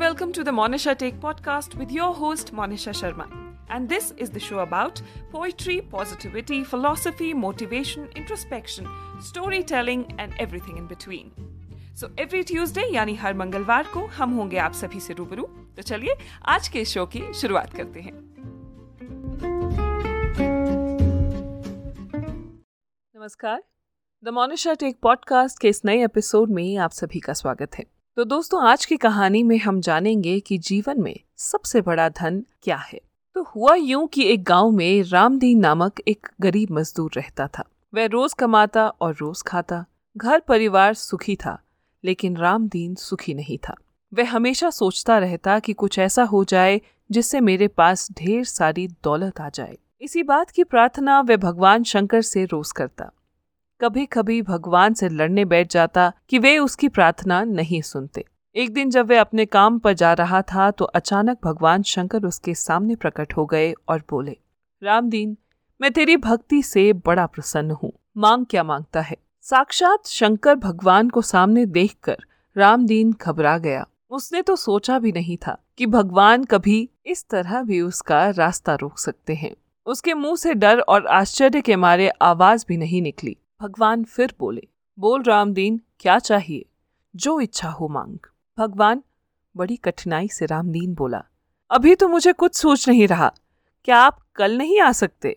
welcome to the Monisha Take podcast with your host Monisha Sharma. And this is the show about poetry, positivity, philosophy, motivation, introspection, storytelling and everything in between. So every Tuesday यानी हर मंगलवार को हम होंगे आप सभी से रूबरू तो चलिए आज के शो की शुरुआत करते हैं नमस्कार द मोनिशा टेक पॉडकास्ट के इस नए एपिसोड में आप सभी का स्वागत है तो दोस्तों, आज की कहानी में हम जानेंगे कि जीवन में सबसे बड़ा धन क्या है। तो हुआ यूँ कि एक गाँव में रामदीन नामक एक गरीब मजदूर रहता था। वह रोज कमाता और रोज खाता, घर परिवार सुखी था, लेकिन रामदीन सुखी नहीं था। वह हमेशा सोचता रहता कि कुछ ऐसा हो जाए जिससे मेरे पास ढेर सारी दौलत आ जाए। इसी बात की प्रार्थना वह भगवान शंकर से रोज करता। कभी कभी भगवान से लड़ने बैठ जाता कि वे उसकी प्रार्थना नहीं सुनते। एक दिन जब वह अपने काम पर जा रहा था तो अचानक भगवान शंकर उसके सामने प्रकट हो गए और बोले, रामदीन, मैं तेरी भक्ति से बड़ा प्रसन्न हूँ। मांग क्या माँगता है? साक्षात शंकर भगवान को सामने देखकर रामदीन घबरा गया। उसने तो सोचा भी नहीं था कि भगवान कभी इस तरह भी उसका रास्ता रोक सकते हैं। उसके मुँह से डर और आश्चर्य के मारे आवाज़ भी नहीं निकली। भगवान फिर बोले, बोल रामदीन, क्या चाहिए? जो इच्छा हो मांग। भगवान बड़ी कठिनाई से रामदीन बोला, अभी तो मुझे कुछ सोच नहीं रहा। क्या आप कल नहीं आ सकते?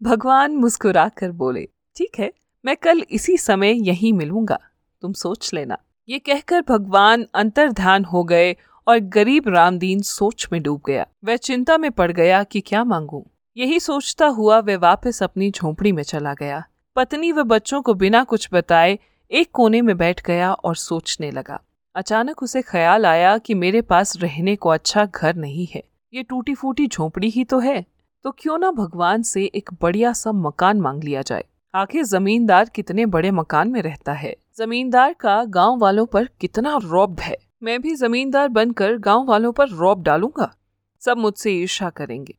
भगवान मुस्कुरा कर बोले, ठीक है, मैं कल इसी समय यहीं मिलूँगा। तुम सोच लेना। ये कहकर भगवान अंतर्ध्यान हो गए और गरीब रामदीन सोच में डूब गया। वह चिंता में पड़ गया कि क्या मांगू। यही सोचता हुआ वह वापस अपनी झोंपड़ी में चला गया। पत्नी व बच्चों को बिना कुछ बताए एक कोने में बैठ गया और सोचने लगा। अचानक उसे ख्याल आया कि मेरे पास रहने को अच्छा घर नहीं है। ये टूटी फूटी झोंपड़ी ही तो है। तो क्यों ना भगवान से एक बढ़िया सा मकान मांग लिया जाए? आखिर जमींदार कितने बड़े मकान में रहता है? जमींदार का गाँव वालों पर कितना रौब है? मैं भी जमींदार बनकर गाँव वालों पर रौब डालूँगा? सब मुझसे ईर्षा करेंगे।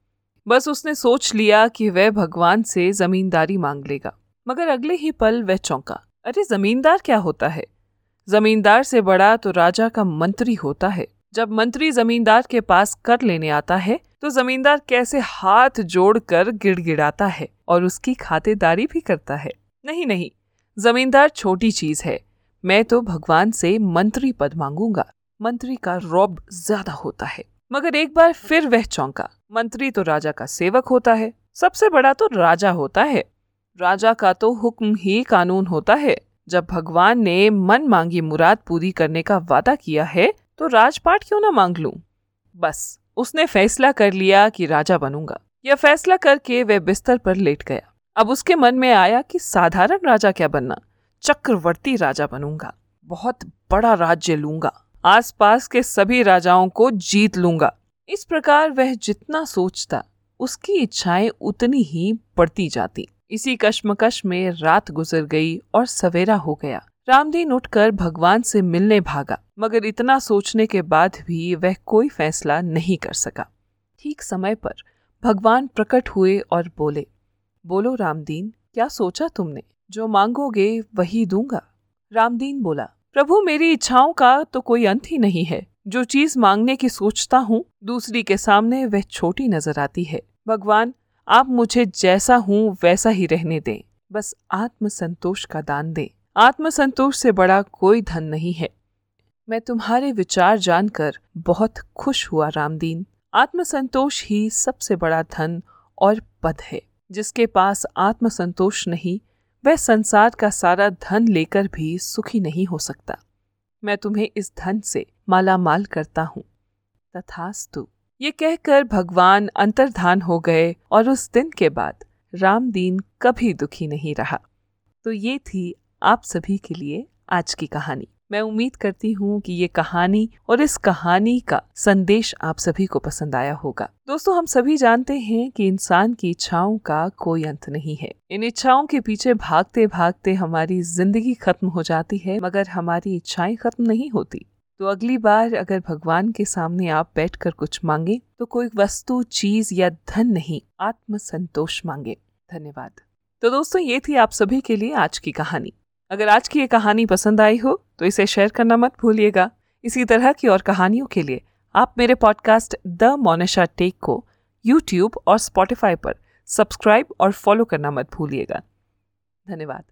बस उसने सोच लिया कि वह भगवान से जमींदारी मांग लेगा। मगर अगले ही पल वह चौंका। अरे, जमींदार क्या होता है? जमींदार से बड़ा तो राजा का मंत्री होता है। जब मंत्री जमींदार के पास कर लेने आता है तो जमींदार कैसे हाथ जोड़कर गिड़गिड़ाता है और उसकी खातेदारी भी करता है। नहीं नहीं, जमींदार छोटी चीज़ है। मैं तो भगवान से मंत्री पद मांगूँगा। मंत्री का रौब ज़्यादा होता है। मगर एक बार फिर वह चौंका। मंत्री तो राजा का सेवक होता है। सबसे बड़ा तो राजा होता है। राजा का तो हुक्म ही कानून होता है। जब भगवान ने मन मांगी मुराद पूरी करने का वादा किया है तो राजपाट क्यों ना मांग लूँ? बस, उसने फैसला कर लिया कि राजा बनूँगा। यह फैसला करके वह बिस्तर पर लेट गया। अब उसके मन में आया कि साधारण राजा क्या बनना? चक्रवर्ती राजा बनूँगा। बहुत बड़ा राज्य लूँगा। आसपास के सभी राजाओं को जीत लूँगा। इस प्रकार वह जितना सोचता, उसकी इच्छाएँ उतनी ही बढ़ती जाती। इसी कश्मकश में रात गुजर गई और सवेरा हो गया। रामदीन उठकर भगवान से मिलने भागा, मगर इतना सोचने के बाद भी वह कोई फैसला नहीं कर सका। ठीक समय पर भगवान प्रकट हुए और बोले, बोलो रामदीन, क्या सोचा तुमने? जो मांगोगे वही दूँगा। रामदीन बोला, प्रभु, मेरी इच्छाओं का तो कोई अंत ही नहीं है। जो चीज़ मांगने की सोचता हूँ, दूसरी के सामने वह छोटी नज़र आती है। भगवान आप मुझे जैसा हूँ, वैसा ही रहने दें। बस आत्मसंतोष का दान दें। आत्मसंतोष से बड़ा कोई धन नहीं है। मैं तुम्हारे विचार जानकर बहुत खुश हुआ रामदीन। आत्मसंतोष ही सबसे बड़ा धन और पद है। जिसके पास आत्मसंतोष नहीं, वह संसार का सारा धन लेकर भी सुखी नहीं हो सकता। मैं तुम्हें इस धन से माला माल करता हूँ। तथास्तु। ये कहकर भगवान अंतर्धान हो गए और उस दिन के बाद रामदीन कभी दुखी नहीं रहा। तो ये थी आप सभी के लिए आज की कहानी। मैं उम्मीद करती हूँ कि ये कहानी और इस कहानी का संदेश आप सभी को पसंद आया होगा। दोस्तों, हम सभी जानते हैं कि इंसान की इच्छाओं का कोई अंत नहीं है। इन इच्छाओं के पीछे भागते भागते हमारी ज़िंदगी खत्म हो जाती है, मगर हमारी इच्छाएँ खत्म नहीं होती। तो अगली बार अगर भगवान के सामने आप बैठकर कुछ मांगे तो कोई वस्तु, चीज़ या धन नहीं आत्म संतोष मांगे। धन्यवाद। तो दोस्तों, ये थी आप सभी के लिए आज की कहानी। अगर आज की ये कहानी पसंद आई हो तो इसे शेयर करना मत भूलिएगा। इसी तरह की और कहानियों के लिए आप मेरे पॉडकास्ट द मोनिशा टेक को यूट्यूब और स्पॉटिफाई पर सब्सक्राइब और फॉलो करना मत भूलिएगा। धन्यवाद।